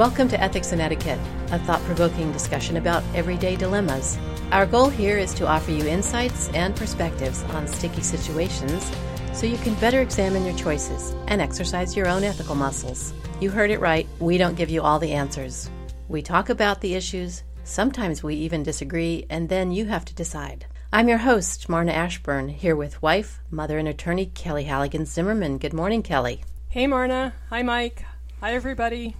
Welcome to Ethics and Etiquette, a thought provoking discussion about everyday dilemmas. Our goal here is to offer you insights and perspectives on sticky situations so you can better examine your choices and exercise your own ethical muscles. You heard it right, we don't give you all the answers. We talk about the issues, sometimes we even disagree, and then you have to decide. I'm your host, Marna Ashburn, here with wife, mother, and attorney Kelly Halligan Zimmerman. Good morning, Kelly. Hey, Marna. Hi, Mike. Hi, everybody.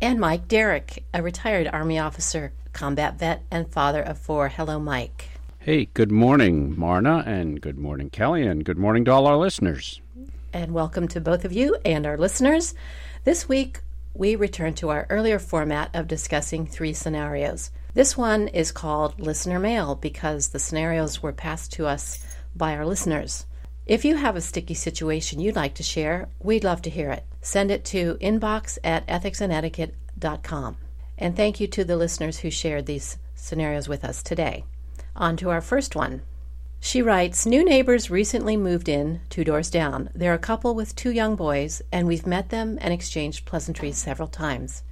And Mike Derrick, a retired Army officer, combat vet, and father of four. Hello, Mike. Hey, good morning, Marna, and good morning, Kelly, and good morning to all our listeners. And welcome to both of you and our listeners. This week, we return to our earlier format of discussing three scenarios. This one is called Listener Mail because the scenarios were passed to us by our listeners. If you have a sticky situation you'd like to share, we'd love to hear it. Send it to inbox at ethicsandetiquette.com. And thank you to the listeners who shared these scenarios with us today. On to our first one. She writes New neighbors recently moved in, two doors down. They're a couple with two young boys, and we've met them and exchanged pleasantries several times.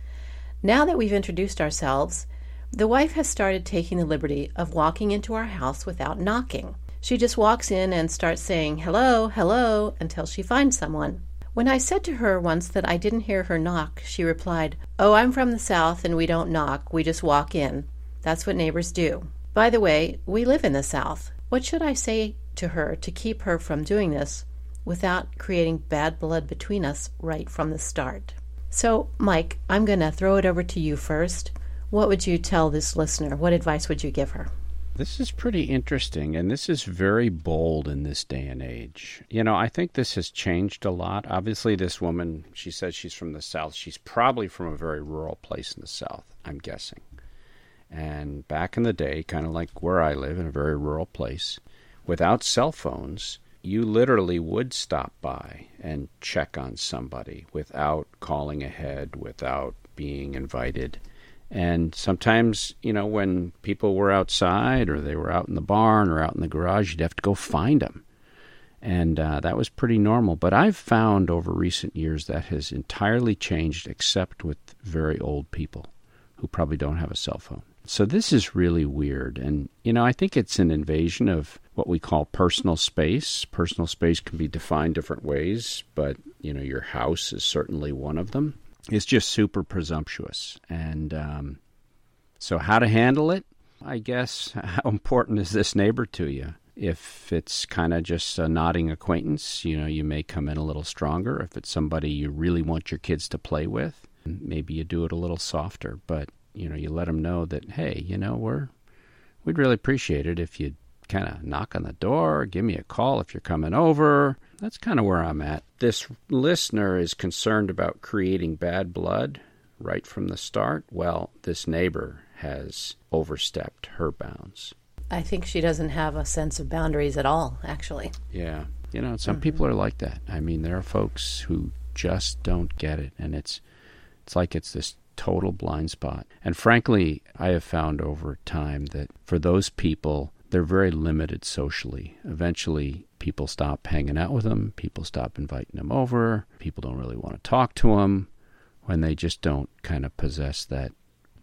Now that we've introduced ourselves, the wife has started taking the liberty of walking into our house without knocking. She just walks in and starts saying hello, hello until she finds someone. When I said to her once that I didn't hear her knock, she replied, Oh, I'm from the South and we don't knock, we just walk in. That's what neighbors do. By the way, we live in the South. What should I say to her to keep her from doing this without creating bad blood between us right from the start? So, Mike, I'm going to throw it over to you first. What would you tell this listener? What advice would you give her? This is pretty interesting, and this is very bold in this day and age. You know, I think this has changed a lot. Obviously, this woman, she says she's from the South. She's probably from a very rural place in the South, I'm guessing. And back in the day, kind of like where I live in a very rural place, without cell phones, you literally would stop by and check on somebody without calling ahead, without being invited. And sometimes, you know, when people were outside or they were out in the barn or out in the garage, you'd have to go find them. And uh, that was pretty normal. But I've found over recent years that has entirely changed, except with very old people who probably don't have a cell phone. So this is really weird. And, you know, I think it's an invasion of what we call personal space. Personal space can be defined different ways, but, you know, your house is certainly one of them is just super presumptuous. And um, so, how to handle it? I guess, how important is this neighbor to you? If it's kind of just a nodding acquaintance, you know, you may come in a little stronger. If it's somebody you really want your kids to play with, maybe you do it a little softer. But, you know, you let them know that, hey, you know, we're, we'd really appreciate it if you'd kind of knock on the door, give me a call if you're coming over. That's kind of where I'm at. This listener is concerned about creating bad blood right from the start. Well, this neighbor has overstepped her bounds. I think she doesn't have a sense of boundaries at all, actually. Yeah. You know, some mm-hmm. people are like that. I mean, there are folks who just don't get it and it's it's like it's this total blind spot. And frankly, I have found over time that for those people they're very limited socially. Eventually, people stop hanging out with them, people stop inviting them over, people don't really want to talk to them when they just don't kind of possess that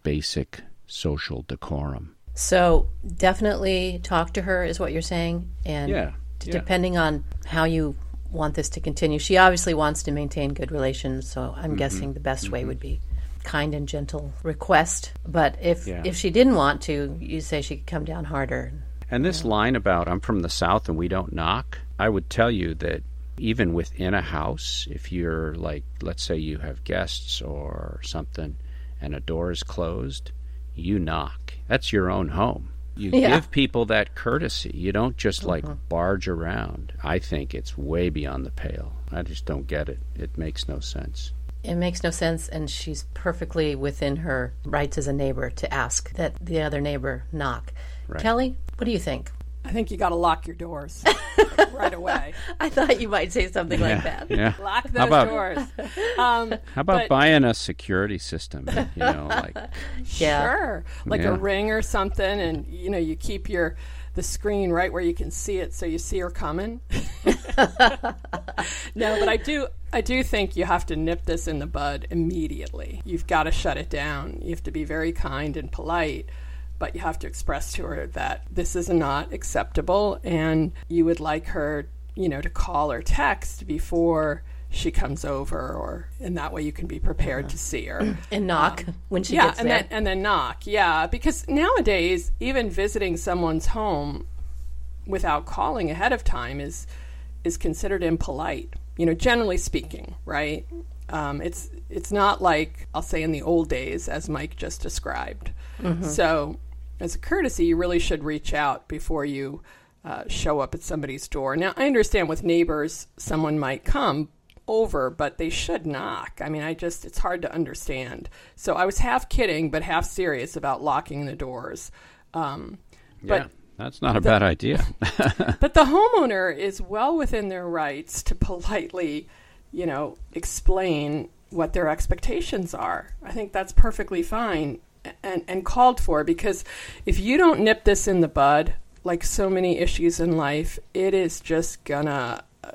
basic social decorum. So, definitely talk to her, is what you're saying. And yeah, yeah. depending on how you want this to continue, she obviously wants to maintain good relations. So, I'm mm-hmm. guessing the best mm-hmm. way would be kind and gentle request. But if yeah. if she didn't want to, you say she could come down harder. And this line about I'm from the South and we don't knock, I would tell you that even within a house, if you're like, let's say you have guests or something and a door is closed, you knock. That's your own home. You yeah. give people that courtesy. You don't just like uh-huh. barge around. I think it's way beyond the pale. I just don't get it. It makes no sense. It makes no sense, and she's perfectly within her rights as a neighbor to ask that the other neighbor knock. Right. Kelly, what do you think? I think you got to lock your doors right away. I thought you might say something yeah, like that. Yeah. Lock those about, doors. Um, how about but, buying a security system? You know, like yeah. sure, like yeah. a ring or something, and you know, you keep your the screen right where you can see it, so you see her coming. no, but I do. I do think you have to nip this in the bud immediately. You've got to shut it down. You have to be very kind and polite, but you have to express to her that this is not acceptable and you would like her, you know, to call or text before she comes over or in that way you can be prepared to see her and knock um, when she yeah gets and there. then and then knock yeah because nowadays even visiting someone's home without calling ahead of time is is considered impolite you know, generally speaking, right? Um, it's it's not like I'll say in the old days, as Mike just described. Mm-hmm. So, as a courtesy, you really should reach out before you uh, show up at somebody's door. Now, I understand with neighbors, someone might come over, but they should knock. I mean, I just it's hard to understand. So I was half kidding, but half serious about locking the doors. Um, yeah. But that's not a the, bad idea. but the homeowner is well within their rights to politely, you know, explain what their expectations are. I think that's perfectly fine and, and called for because if you don't nip this in the bud, like so many issues in life, it is just gonna, uh,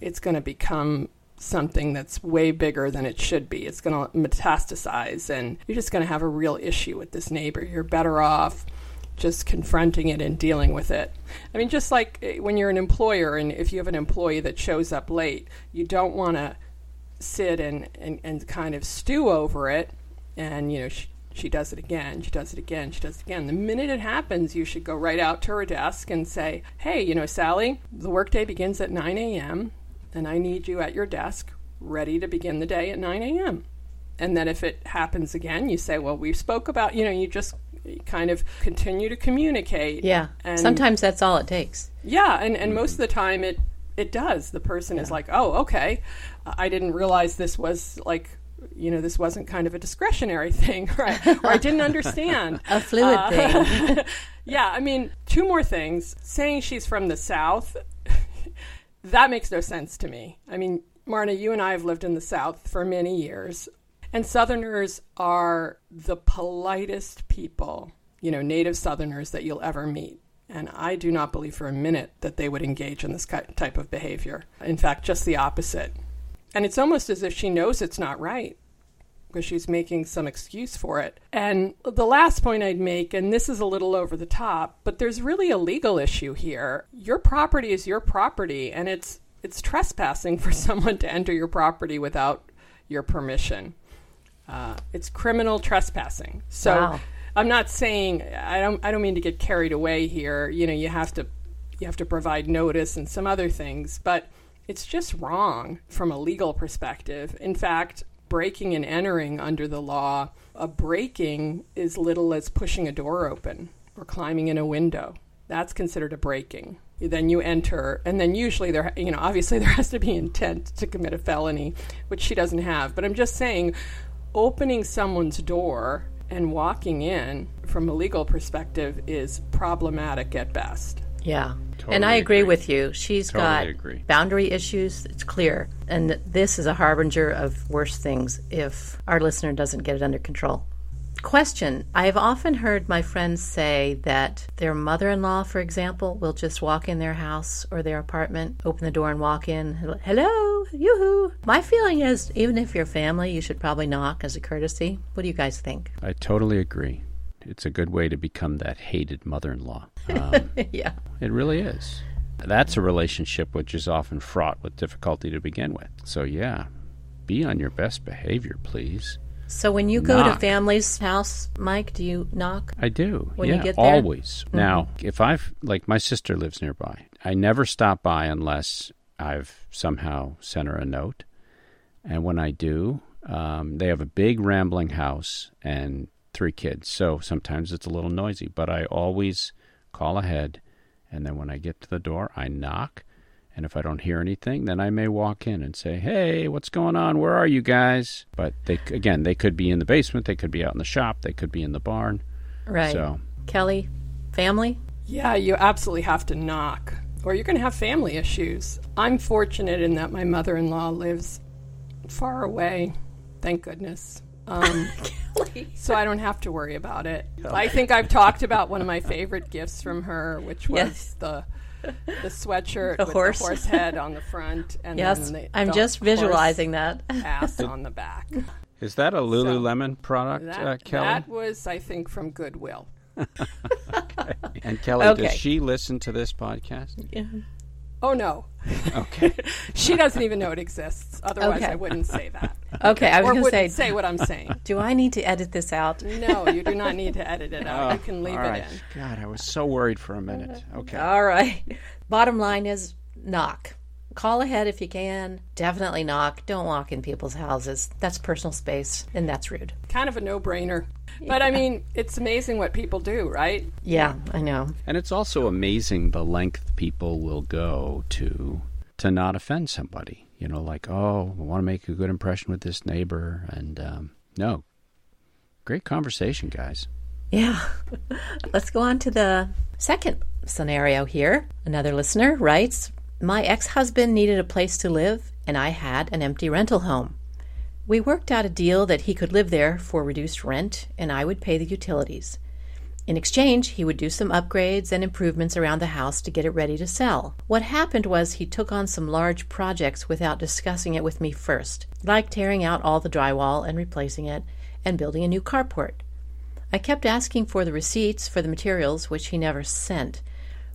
it's gonna become something that's way bigger than it should be. It's going to metastasize, and you're just going to have a real issue with this neighbor. You're better off just confronting it and dealing with it. I mean, just like eh, when you're an employer and if you have an employee that shows up late, you don't want to sit and, and, and kind of stew over it and, you know, she, she does it again, she does it again, she does it again. The minute it happens, you should go right out to her desk and say, hey, you know, Sally, the workday begins at 9 a.m., and I need you at your desk ready to begin the day at 9 a.m. And then if it happens again, you say, well, we spoke about, you know, you just kind of continue to communicate. Yeah. And Sometimes that's all it takes. Yeah, and, and most of the time it it does. The person yeah. is like, "Oh, okay. I didn't realize this was like you know, this wasn't kind of a discretionary thing, right? or I didn't understand. a fluid uh, thing. yeah, I mean, two more things. Saying she's from the South, that makes no sense to me. I mean, Marna, you and I have lived in the South for many years. And Southerners are the politest people, you know, native Southerners that you'll ever meet. And I do not believe for a minute that they would engage in this type of behavior. In fact, just the opposite. And it's almost as if she knows it's not right because she's making some excuse for it. And the last point I'd make, and this is a little over the top, but there's really a legal issue here. Your property is your property, and it's it's trespassing for someone to enter your property without your permission. Uh, it's criminal trespassing. So wow. I'm not saying I don't I don't mean to get carried away here. You know, you have to you have to provide notice and some other things, but it's just wrong from a legal perspective. In fact, breaking and entering under the law, a breaking is little as pushing a door open or climbing in a window. That's considered a breaking. Then you enter, and then usually there, you know, obviously there has to be intent to commit a felony, which she doesn't have. But I'm just saying, opening someone's door and walking in from a legal perspective is problematic at best. Yeah. Totally and I agree, agree, with you. She's totally got agree. boundary issues. It's clear. And this is a harbinger of worse things if our listener doesn't get it under control. Question I have often heard my friends say that their mother in law, for example, will just walk in their house or their apartment, open the door and walk in. Hello, yoo-hoo. My feeling is even if you're family, you should probably knock as a courtesy. What do you guys think? I totally agree. It's a good way to become that hated mother in law. Um, yeah. It really is. That's a relationship which is often fraught with difficulty to begin with. So, yeah, be on your best behavior, please. So when you go to family's house, Mike, do you knock? I do. When yeah, you get there? always. Mm-hmm. Now, if I've like my sister lives nearby, I never stop by unless I've somehow sent her a note. And when I do, um, they have a big rambling house and three kids, so sometimes it's a little noisy. But I always call ahead, and then when I get to the door, I knock and if I don't hear anything, then I may walk in and say, "Hey, what's going on? Where are you guys?" But they again, they could be in the basement, they could be out in the shop, they could be in the barn. Right. So, Kelly, family? Yeah, you absolutely have to knock or you're going to have family issues. I'm fortunate in that my mother-in-law lives far away. Thank goodness. Um, so I don't have to worry about it. I think I've talked about one of my favorite gifts from her, which was yes. the the sweatshirt The with horse. the horse head on the front, and Yes, then the, I'm the just visualizing that. ass on the back. Is that a Lululemon product, That, uh, Kelly? that was, I think, from Goodwill. and Kelly, Okay. does she listen to this podcast? Yeah. Oh no, Okay. she doesn't even know it exists. Otherwise, Okay. I wouldn't say that. Okay, I was going to wouldn't say, say what I'm saying. do I need to edit this out? No, you do not need to edit it out. you can leave Oh, All it in. God, I was so worried for a minute. Okay. All right. Bottom line is knock. Call ahead if you can. Definitely knock. Don't walk in people's houses. That's personal space, and that's rude. Kind of a no-brainer. But I mean, it's amazing what people do, right? Yeah, I know. And it's also amazing the length people will go to to not offend somebody. You know, like, oh, I want to make a good impression with this neighbor. And um, no, great conversation, guys. Yeah. Let's go on to the second scenario here. Another listener writes My ex husband needed a place to live, and I had an empty rental home. We worked out a deal that he could live there for reduced rent, and I would pay the utilities. In exchange, he would do some upgrades and improvements around the house to get it ready to sell. What happened was he took on some large projects without discussing it with me first, like tearing out all the drywall and replacing it, and building a new carport. I kept asking for the receipts for the materials, which he never sent.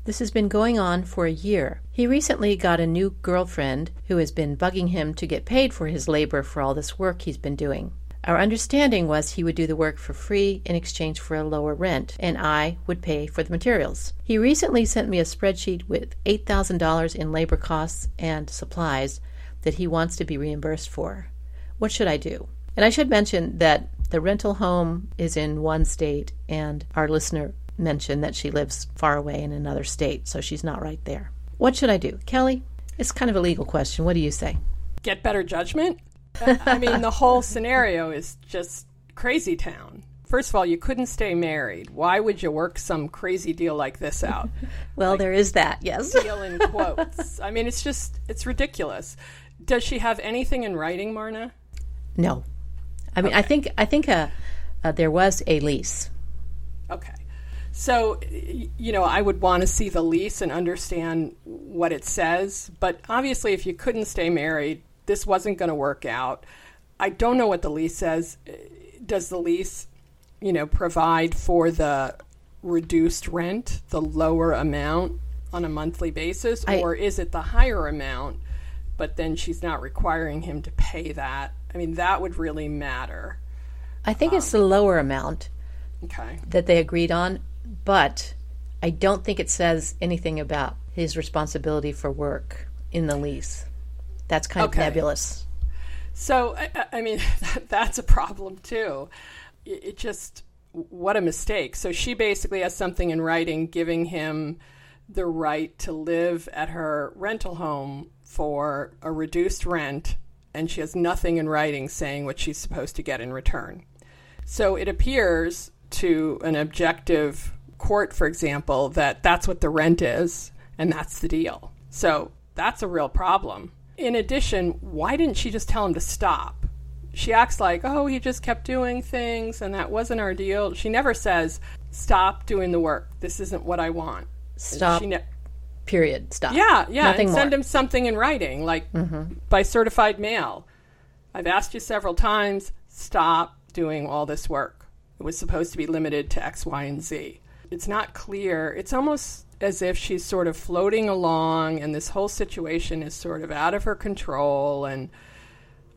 This has been going on for a year. He recently got a new girlfriend who has been bugging him to get paid for his labor for all this work he's been doing. Our understanding was he would do the work for free in exchange for a lower rent, and I would pay for the materials. He recently sent me a spreadsheet with $8,000 in labor costs and supplies that he wants to be reimbursed for. What should I do? And I should mention that the rental home is in one state, and our listener mentioned that she lives far away in another state, so she's not right there. What should I do? Kelly, it's kind of a legal question. What do you say? Get better judgment. I mean, the whole scenario is just crazy town. First of all, you couldn't stay married. Why would you work some crazy deal like this out? Well, there is that, yes. deal in quotes. I mean, it's just, it's ridiculous. Does she have anything in writing, Marna? No. I mean, I think I think uh, uh, there was a lease. Okay. So, you know, I would want to see the lease and understand what it says. But obviously, if you couldn't stay married, this wasn't going to work out. I don't know what the lease says. Does the lease, you know, provide for the reduced rent, the lower amount on a monthly basis? I- or is it the higher amount, but then she's not requiring him to pay that? I mean, that would really matter. I think it's the um, lower amount Okay. that they agreed on, but I don't think it says anything about his responsibility for work in the lease. That's kind Okay. of nebulous. So, I, I- mean, that's a problem too. It just, what a mistake. So, she basically has something in writing giving him the right to live at her rental home for a reduced rent, and she has nothing in writing saying what she's supposed to get in return. So, it appears to an objective court, for example, that that's what the rent is and that's the deal. So, that's a real problem. In addition, why didn't she just tell him to stop? She acts like, oh, he just kept doing things and that wasn't our deal. She never says, stop doing the work. This isn't what I want. Stop. She ne- Period. Stop. yeah, yeah. Nothing and more. send him something in writing, like mm-hmm. by certified mail. I've asked you several times, stop doing all this work. It was supposed to be limited to X, Y, and Z. It's not clear. It's almost as if she's sort of floating along and this whole situation is sort of out of her control. And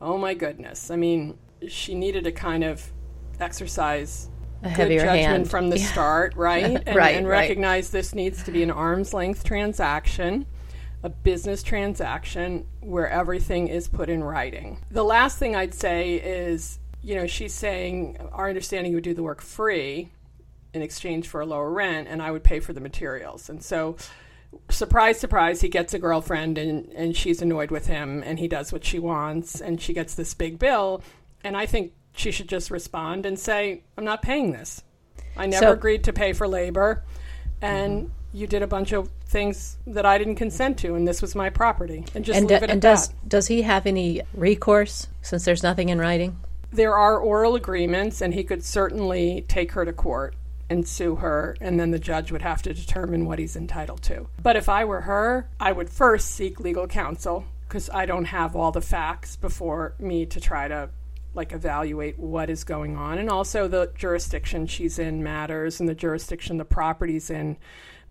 oh my goodness. I mean, she needed to kind of exercise A good heavier judgment hand. from the Yeah. start, right? And, Right, and right. recognize this needs to be an arm's length transaction, a business transaction where everything is put in writing. The last thing I'd say is, you know, she's saying our understanding would do the work free in exchange for a lower rent, and I would pay for the materials. And so, surprise, surprise, he gets a girlfriend, and, and she's annoyed with him, and he does what she wants, and she gets this big bill. And I think she should just respond and say, I'm not paying this. I never So- agreed to pay for labor, and mm-hmm. you did a bunch of things that I didn't consent to, and this was my property. And just And, leave it and does that. does he have any recourse since there's nothing in writing? there are oral agreements, and he could certainly take her to court and sue her, and then the judge would have to determine what he's entitled to. But if I were her, I would first seek legal counsel because I don't have all the facts before me to try to like evaluate what is going on and also the jurisdiction she's in matters and the jurisdiction the property's in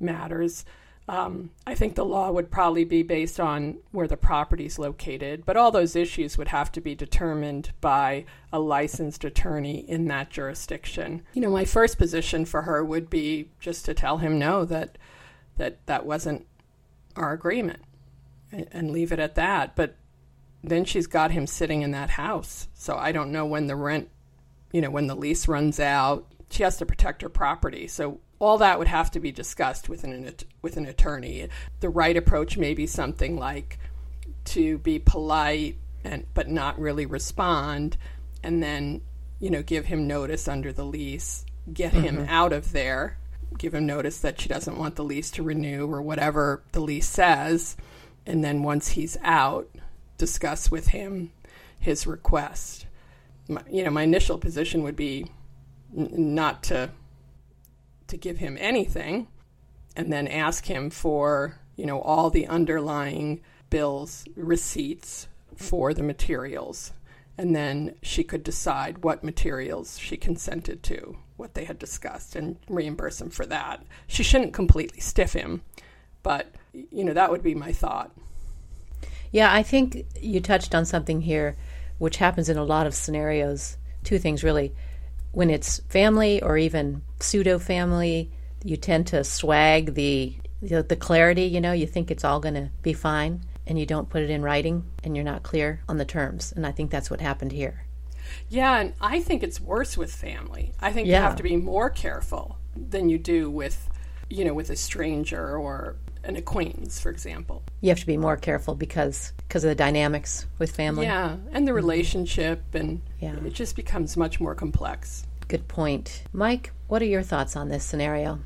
matters um, I think the law would probably be based on where the property is located, but all those issues would have to be determined by a licensed attorney in that jurisdiction. You know, my first position for her would be just to tell him no, that that that wasn't our agreement, and, and leave it at that. But then she's got him sitting in that house, so I don't know when the rent, you know, when the lease runs out. She has to protect her property, so all that would have to be discussed with an with an attorney. The right approach may be something like to be polite and but not really respond, and then you know give him notice under the lease, get him mm-hmm. out of there, give him notice that she doesn't want the lease to renew or whatever the lease says, and then once he's out, discuss with him his request. My, you know, my initial position would be n- not to to give him anything and then ask him for, you know, all the underlying bills, receipts for the materials. And then she could decide what materials she consented to, what they had discussed, and reimburse him for that. She shouldn't completely stiff him, but, you know, that would be my thought. Yeah, I think you touched on something here, which happens in a lot of scenarios. Two things, really when it's family or even pseudo family, you tend to swag the, the the, clarity. You know, you think it's all going to be fine, and you don't put it in writing, and you're not clear on the terms. And I think that's what happened here. Yeah, and I think it's worse with family. I think yeah. you have to be more careful than you do with, you know, with a stranger or an acquaintance, for example. You have to be more careful because because of the dynamics with family. Yeah, and the mm-hmm. relationship, and yeah. it just becomes much more complex. Good point, Mike. What are your thoughts on this scenario?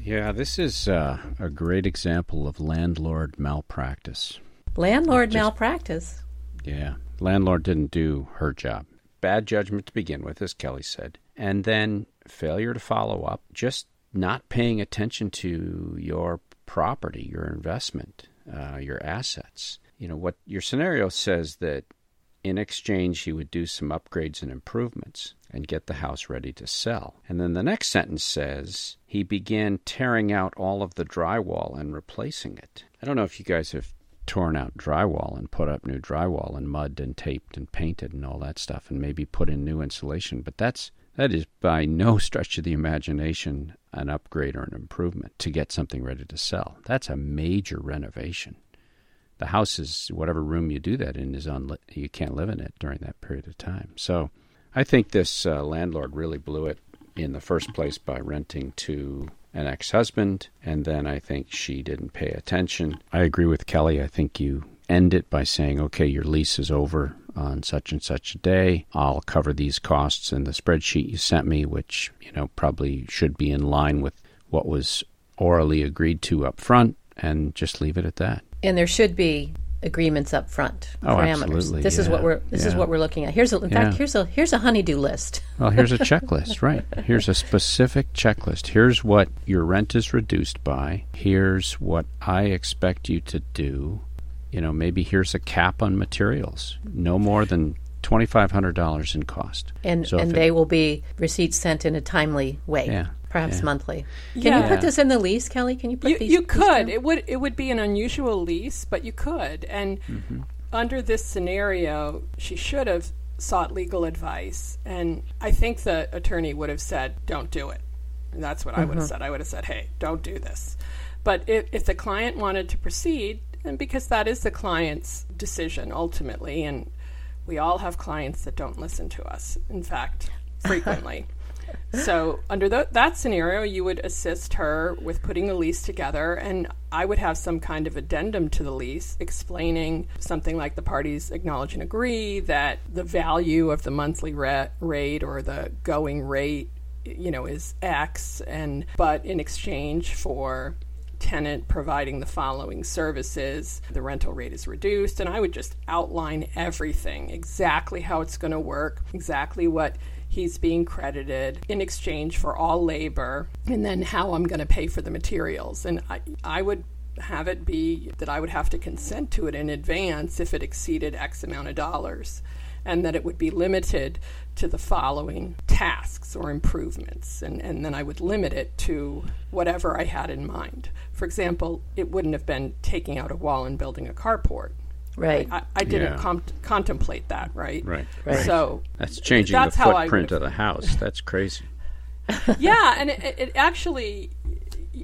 Yeah, this is uh, a great example of landlord malpractice. Landlord just, malpractice. Yeah, landlord didn't do her job. Bad judgment to begin with, as Kelly said, and then failure to follow up. Just not paying attention to your property, your investment, uh, your assets. You know, what your scenario says that in exchange he would do some upgrades and improvements and get the house ready to sell. And then the next sentence says he began tearing out all of the drywall and replacing it. I don't know if you guys have torn out drywall and put up new drywall and mud and taped and painted and all that stuff and maybe put in new insulation, but that's that is by no stretch of the imagination an upgrade or an improvement to get something ready to sell. That's a major renovation. The house is whatever room you do that in is unlit. You can't live in it during that period of time. So, I think this uh, landlord really blew it in the first place by renting to an ex-husband, and then I think she didn't pay attention. I agree with Kelly. I think you end it by saying, "Okay, your lease is over on such and such a day. I'll cover these costs in the spreadsheet you sent me, which, you know, probably should be in line with what was orally agreed to up front, and just leave it at that. And there should be agreements up front. Oh, parameters. absolutely. This yeah. is what we're this yeah. is what we're looking at. Here's a in yeah. fact here's a here's a honeydew list. well, here's a checklist, right? Here's a specific checklist. Here's what your rent is reduced by. Here's what I expect you to do you know, maybe here's a cap on materials, no more than twenty five hundred dollars in cost, and so and they will be receipts sent in a timely way. Yeah, perhaps yeah. monthly. Can yeah. you put this in the lease, Kelly? Can you put you, these? You could. It would. It would be an unusual lease, but you could. And mm-hmm. under this scenario, she should have sought legal advice, and I think the attorney would have said, "Don't do it." And that's what mm-hmm. I would have said. I would have said, "Hey, don't do this." But if, if the client wanted to proceed, and because that is the client's decision ultimately, and we all have clients that don't listen to us, in fact, frequently. So, under the, that scenario, you would assist her with putting a lease together, and I would have some kind of addendum to the lease explaining something like the parties acknowledge and agree that the value of the monthly re- rate or the going rate you know is x and but in exchange for tenant providing the following services, the rental rate is reduced, and I would just outline everything exactly how it's going to work, exactly what he's being credited in exchange for all labor, and then how I'm going to pay for the materials. And I, I would have it be that I would have to consent to it in advance if it exceeded X amount of dollars, and that it would be limited to the following tasks or improvements, and, and then I would limit it to whatever I had in mind. For example, it wouldn't have been taking out a wall and building a carport. Right. I, I didn't Yeah. com- contemplate that, right? Right. Right. So That's changing That's the footprint of the house. That's crazy. yeah, and it, it actually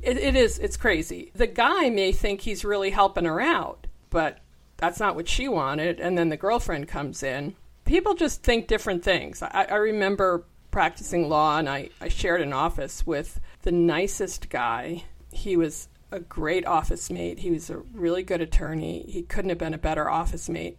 it, it is it's crazy. The guy may think he's really helping her out, but that's not what she wanted. And then the girlfriend comes in. People just think different things. I, I remember practicing law, and I, I shared an office with the nicest guy. He was a great office mate. He was a really good attorney. He couldn't have been a better office mate.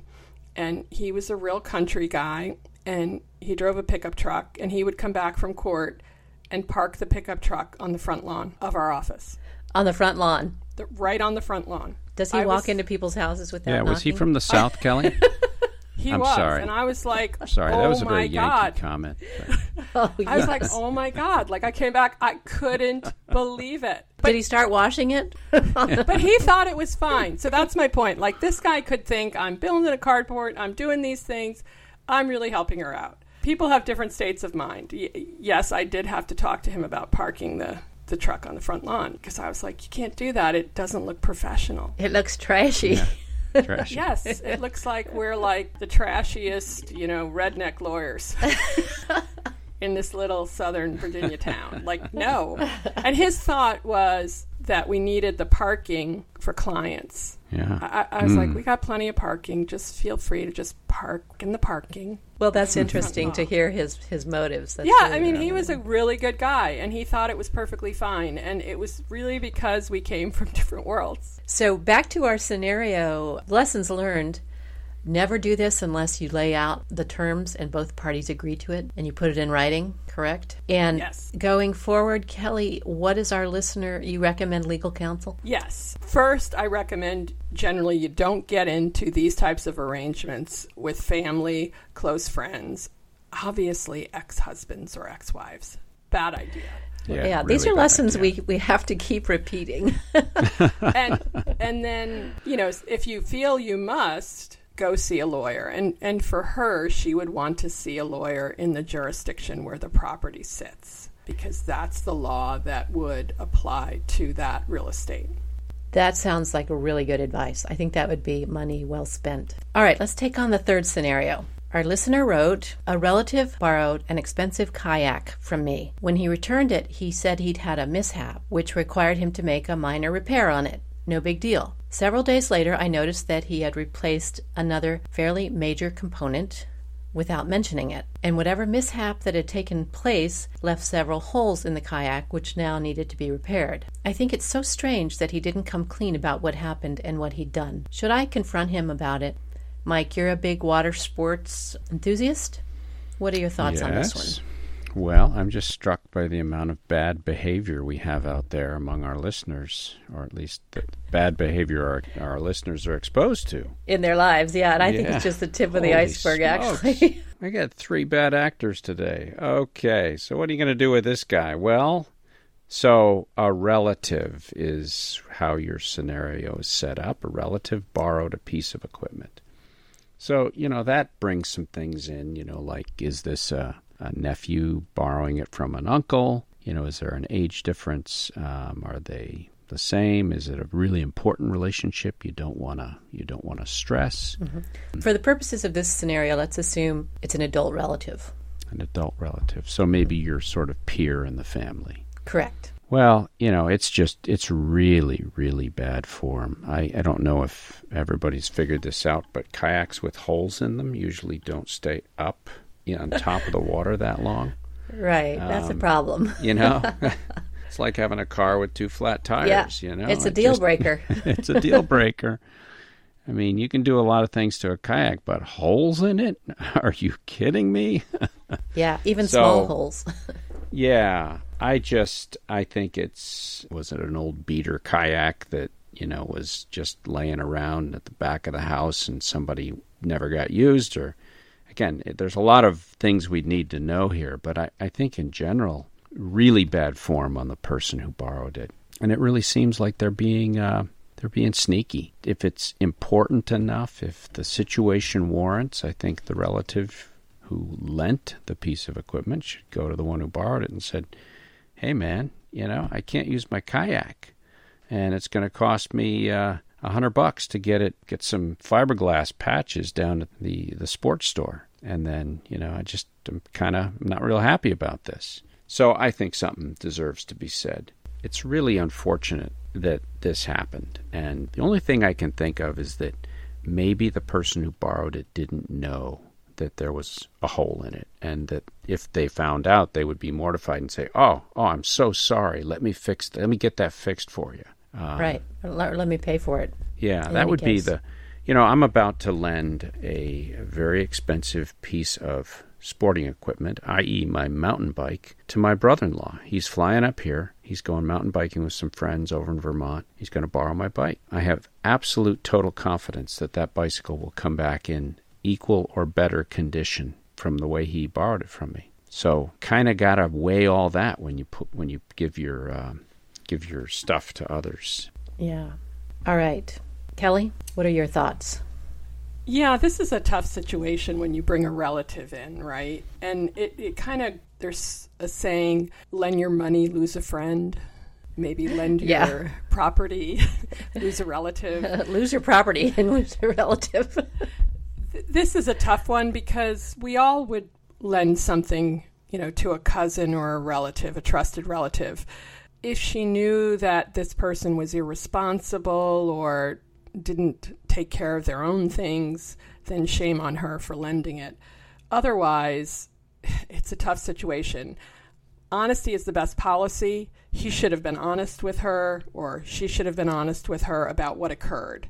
And he was a real country guy, and he drove a pickup truck, and he would come back from court and park the pickup truck on the front lawn of our office, On the front lawn. the, right on the front lawn. Does he I walk was- into people's houses without Yeah, was he from the South, Kelly? He I'm was, sorry. and I was like, Sorry, oh that was oh a my very Yankee god. comment. Oh, I was like, oh my god! Like I came back, I couldn't believe it. But Did he start washing it? but he thought it was fine. So that's my point. Like this guy could think I'm building a cardboard, I'm doing these things, I'm really helping her out. People have different states of mind. Y- yes, I did have to talk to him about parking the the truck on the front lawn because I was like, you can't do that. It doesn't look professional. It looks trashy. Trashy. Yes, it looks like we're like the trashiest, you know, redneck lawyers in this little southern Virginia town. Like, no. And his thought was that we needed the parking for clients. Yeah. I, I was like, mm. we got plenty of parking. Just feel free to just park in the parking. Well, that's interesting to hear his his motives. That's Yeah, really I mean, he was a really good guy, and he thought it was perfectly fine. And it was really because we came from different worlds. So back to our scenario, lessons learned. Never do this unless you lay out the terms and both parties agree to it and you put it in writing, correct? And Yes. going forward, Kelly, what is our listener? You recommend legal counsel? Yes. First, I recommend generally you don't get into these types of arrangements with family, close friends, obviously ex husbands or ex wives. Bad idea. Yeah, these really are lessons idea. we, we have to keep repeating. and and then you know if you feel you must go see a lawyer and and for her she would want to see a lawyer in the jurisdiction where the property sits because that's the law that would apply to that real estate That sounds like really good advice. I think that would be money well spent. All right, let's take on the third scenario. Our listener wrote A relative borrowed an expensive kayak from me. When he returned it, he said he'd had a mishap, which required him to make a minor repair on it. No big deal. Several days later, I noticed that he had replaced another fairly major component without mentioning it. And whatever mishap that had taken place left several holes in the kayak, which now needed to be repaired. I think it's so strange that he didn't come clean about what happened and what he'd done. Should I confront him about it? Mike, you're a big water sports enthusiast. What are your thoughts on this one? Well, I'm just struck by the amount of bad behavior we have out there among our listeners, or at least the bad behavior our, our listeners are exposed to. In their lives, yeah, and I think it's just the tip of the iceberg, smokes. actually. I got three bad actors today. Okay, so what are you going to do with this guy? Well, so a relative is how your scenario is set up. A relative borrowed a piece of equipment. So, you know, that brings some things in, you know, like is this a, a nephew borrowing it from an uncle? You know, is there an age difference? Um, are they the same? Is it a really important relationship you don't want to you don't want to stress? For the purposes of this scenario, let's assume it's an adult relative. An adult relative. So maybe your sort of peer in the family. Correct. Well, you know, it's just it's really, really bad form. I, I don't know if everybody's figured this out, but kayaks with holes in them usually don't stay up you know, on top of the water that long. Right, that's a Um, problem. You know? it's like having a car with two flat tires, yeah, you know. it's a It deal just- breaker. it's a deal breaker. I mean, you can do a lot of things to a kayak, but holes in it? Are you kidding me? yeah, even So- small holes. Yeah, I just I think it's was it an old beater kayak that you know was just laying around at the back of the house and somebody never got used or again, there's a lot of things we need to know here, but I, I think in general, really bad form on the person who borrowed it. And it really seems like they're being uh, they're being sneaky. If it's important enough, if the situation warrants, I think the relative who lent the piece of equipment should go to the one who borrowed it and said, "Hey, man, you know I can't use my kayak, and it's going to cost me uh, a hundred bucks to get it, get some fiberglass patches down at the the sports store, and then you know I just am kind of not real happy about this." So I think something deserves to be said. It's really unfortunate that this happened. And the only thing I can think of is that maybe the person who borrowed it didn't know that there was a hole in it and that if they found out they would be mortified and say oh oh i'm so sorry let me fix let me get that fixed for you um, right let, let, me pay for it yeah that would case. be the you know i'm about to lend a, very expensive piece of sporting equipment, i.e., my mountain bike, to my brother in law. He's flying up here. He's going mountain biking with some friends over in Vermont. He's going to borrow my bike. I have absolute total confidence that that bicycle will come back in equal or better condition from the way he borrowed it from me. So, kind of got to weigh all that when you put when you give your um, give your stuff to others. Yeah. All right, Kelly. What are your thoughts? Yeah, this is a tough situation when you bring a relative in, right? And it, it kind of, there's a saying, lend your money, lose a friend. Maybe lend yeah. your property, lose a relative. lose your property and lose a relative. this is a tough one because we all would lend something, you know, to a cousin or a relative, a trusted relative. If she knew that this person was irresponsible or didn't take care of their own things, then shame on her for lending it. Otherwise, it's a tough situation. Honesty is the best policy. He should have been honest with her, or she should have been honest with her about what occurred.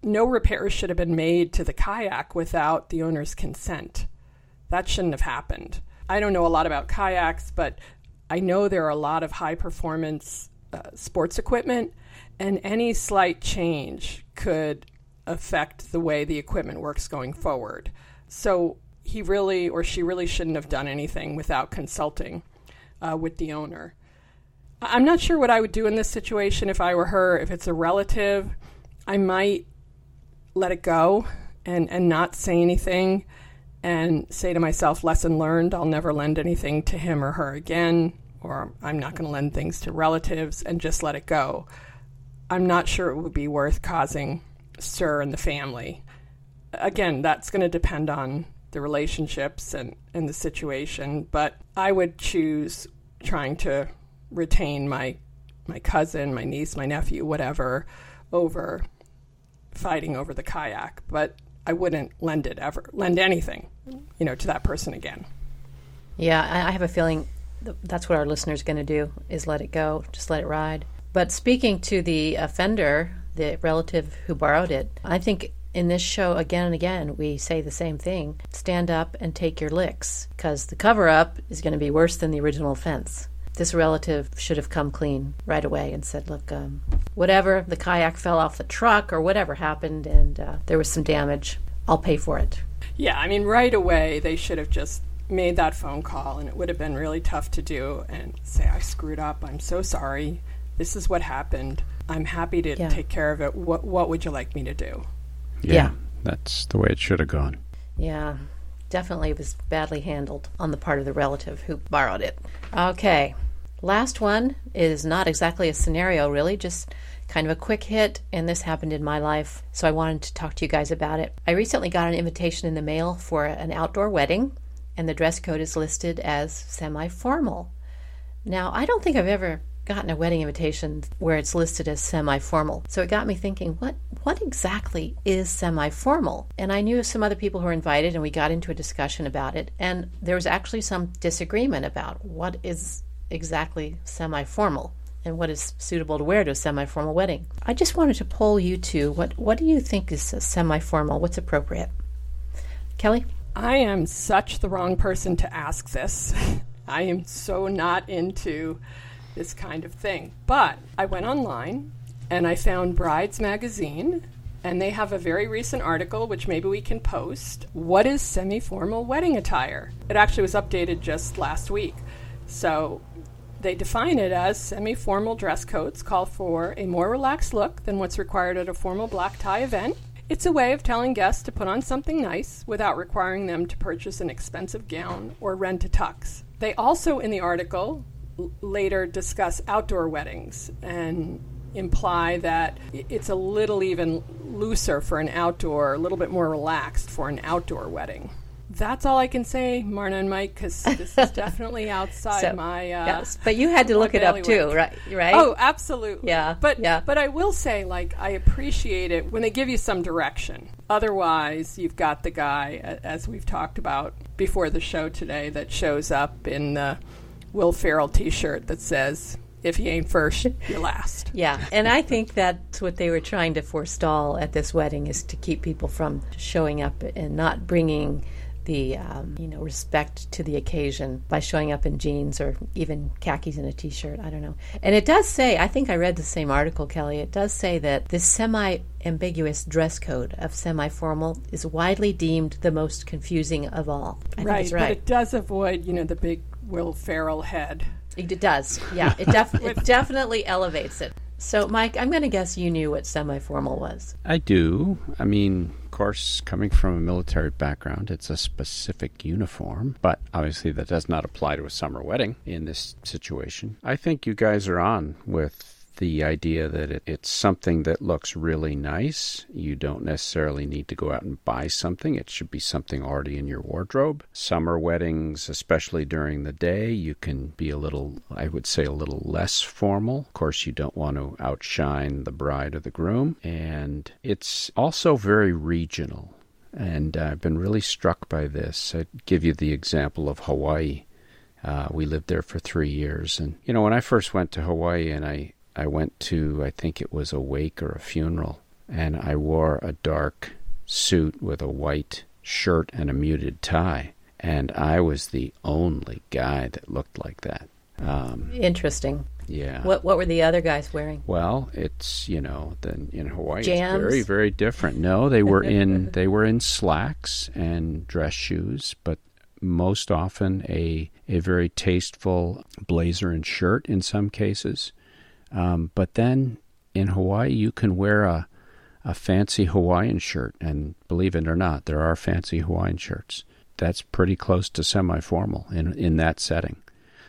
No repairs should have been made to the kayak without the owner's consent. That shouldn't have happened. I don't know a lot about kayaks, but I know there are a lot of high performance uh, sports equipment and any slight change could affect the way the equipment works going forward. So he really or she really shouldn't have done anything without consulting uh, with the owner. I'm not sure what I would do in this situation if I were her. If it's a relative, I might let it go and, and not say anything and say to myself, lesson learned, I'll never lend anything to him or her again, or I'm not going to lend things to relatives and just let it go. I'm not sure it would be worth causing stir in the family. Again, that's going to depend on the relationships and, and the situation, but I would choose trying to retain my my cousin, my niece, my nephew, whatever, over fighting over the kayak. But I wouldn't lend it ever, lend anything, you know, to that person again. Yeah, I have a feeling that's what our listeners going to do is let it go, just let it ride. But speaking to the offender, the relative who borrowed it, I think in this show again and again we say the same thing stand up and take your licks because the cover up is going to be worse than the original offense this relative should have come clean right away and said look um, whatever the kayak fell off the truck or whatever happened and uh, there was some damage i'll pay for it yeah i mean right away they should have just made that phone call and it would have been really tough to do and say i screwed up i'm so sorry this is what happened. I'm happy to yeah. take care of it. What what would you like me to do? Yeah, yeah. That's the way it should have gone. Yeah. Definitely was badly handled on the part of the relative who borrowed it. Okay. Last one is not exactly a scenario, really, just kind of a quick hit, and this happened in my life, so I wanted to talk to you guys about it. I recently got an invitation in the mail for an outdoor wedding, and the dress code is listed as semi formal. Now, I don't think I've ever gotten a wedding invitation where it's listed as semi-formal. So it got me thinking, what what exactly is semi-formal? And I knew some other people who were invited and we got into a discussion about it and there was actually some disagreement about what is exactly semi-formal and what is suitable to wear to a semi-formal wedding. I just wanted to poll you two. What what do you think is semi-formal? What's appropriate? Kelly? I am such the wrong person to ask this. I am so not into this kind of thing. But I went online and I found Brides Magazine, and they have a very recent article, which maybe we can post. What is semi formal wedding attire? It actually was updated just last week. So they define it as semi formal dress codes call for a more relaxed look than what's required at a formal black tie event. It's a way of telling guests to put on something nice without requiring them to purchase an expensive gown or rent a tux. They also, in the article, later discuss outdoor weddings and imply that it's a little even looser for an outdoor, a little bit more relaxed for an outdoor wedding. That's all I can say, Marna and Mike, because this is definitely outside So, my. Uh, yes, but you had to look it up too, right? Right? Oh, absolutely. Yeah, But yeah. but I will say, like, I appreciate it when they give you some direction. Otherwise, you've got the guy, as we've talked about before the show today, that shows up in the Will Ferrell T-shirt that says, "If you ain't first, you're last." Yeah, and I think that's what they were trying to forestall at this wedding is to keep people from showing up and not bringing the um, you know respect to the occasion by showing up in jeans or even khakis and a t-shirt. I don't know. And it does say, I think I read the same article, Kelly. It does say that this semi-ambiguous dress code of semi-formal is widely deemed the most confusing of all. I think right, but it does avoid, you know, the big Will Ferrell head. It does. Yeah, it, def- it definitely elevates it. So, Mike, I'm going to guess you knew what semi-formal was. I do. I mean, of course, coming from a military background, it's a specific uniform, but obviously that does not apply to a summer wedding in this situation. I think you guys are on with the idea that it, it's something that looks really nice. You don't necessarily need to go out and buy something, it should be something already in your wardrobe. Summer weddings, especially during the day, you can be a little, I would say, a little less formal. Of course, you don't want to outshine the bride or the groom, and it's also very regional. And I've been really struck by this. I give you the example of Hawaii. Uh, we lived there for three years, and you know when I first went to Hawaii, and I I went to I think it was a wake or a funeral, and I wore a dark suit with a white shirt and a muted tie, and I was the only guy that looked like that. Um, Interesting. yeah. What What were the other guys wearing? Well, it's you know, then in Hawaii Jams? it's very very different. No, they were in they were in slacks and dress shoes, but most often a a very tasteful blazer and shirt in some cases. Um, but then in Hawaii, you can wear a a fancy Hawaiian shirt, and believe it or not, there are fancy Hawaiian shirts. That's pretty close to semi-formal in in that setting.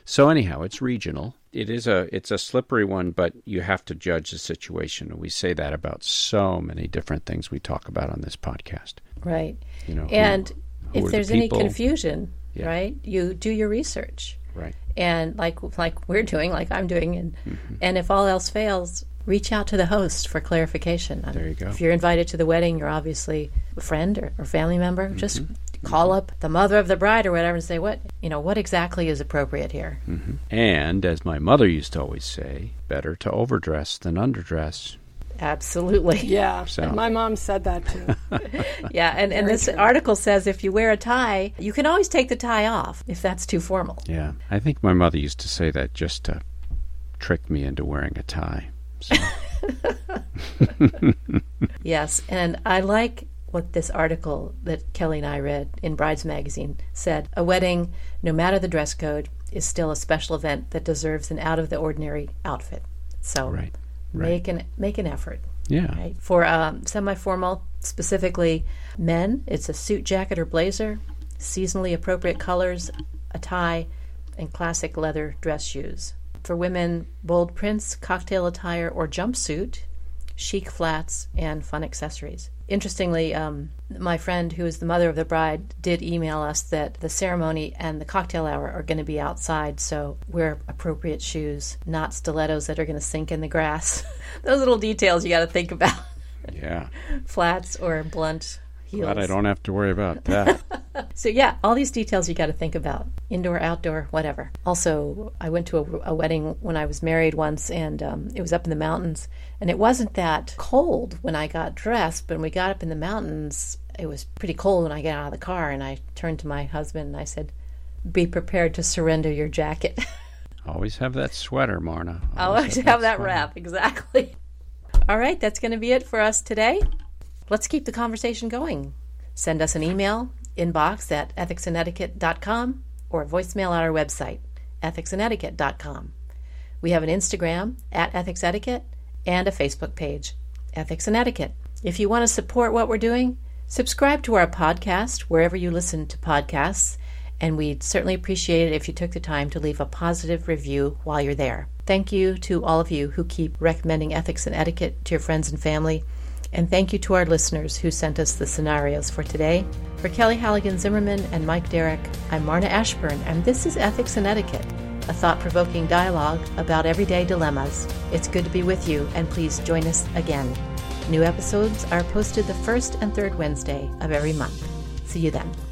So anyhow, it's regional. It is a it's a slippery one, but you have to judge the situation. And we say that about so many different things we talk about on this podcast. Right. You know, And who if are the there's any confusion, Yeah. right, you do your research. Right, And like like we're doing, like I'm doing, and Mm-hmm. and if all else fails, reach out to the host for clarification. There you go. If you're invited to the wedding, you're obviously a friend or, or family member. Mm-hmm. Just call up the mother of the bride or whatever and say what you know what exactly is appropriate here. and as my mother used to always say, better to overdress than underdress. Absolutely. Yeah, So- and my mom said that too. Yeah, and, and this article says if you wear a tie, you can always take the tie off if that's too formal. Yeah, I think my mother used to say that just to trick me into wearing a tie. So, Yes, and I like what this article that Kelly and I read in Brides Magazine said. A wedding, no matter the dress code, is still a special event that deserves an out of the ordinary outfit. So right, right. make an make an effort. Yeah, Right. For um, semi-formal, specifically men, it's a suit jacket or blazer, seasonally appropriate colors, a tie, and classic leather dress shoes. For women, bold prints, cocktail attire, or jumpsuit, chic flats, and fun accessories. Interestingly, um, my friend, who is the mother of the bride, did email us that the ceremony and the cocktail hour are going to be outside, so wear appropriate shoes, not stilettos that are going to sink in the grass. Those little details you got to think about. yeah. Flats or blunt heels. Glad I don't have to worry about that. So yeah, all these details you got to think about. Indoor, outdoor, whatever. Also, I went to a, a wedding when I was married once, and um, it was up in the mountains, and it wasn't that cold when I got dressed. But when we got up in the mountains, it was pretty cold when I got out of the car, and I turned to my husband and I said, "Be prepared to surrender your jacket." Always have that sweater, Marna. I'll always have that sweater. wrap exactly. All right, that's going to be it for us today. let's keep the conversation going. Send us an email, inbox at ethicsandetiquette.com, or voicemail at our website, ethicsandetiquette.com. We have an Instagram at Ethics Etiquette and a Facebook page, Ethics and Etiquette. If you want to support what we're doing, subscribe to our podcast wherever you listen to podcasts, and we'd certainly appreciate it if you took the time to leave a positive review while you're there. Thank you to all of you who keep recommending ethics and etiquette to your friends and family. And thank you to our listeners who sent us the scenarios for today. For Kelly Halligan Zimmerman and Mike Derrick, I'm Marna Ashburn, and this is Ethics and Etiquette, a thought provoking dialogue about everyday dilemmas. It's good to be with you, and please join us again. New episodes are posted the first and third Wednesday of every month. See you then.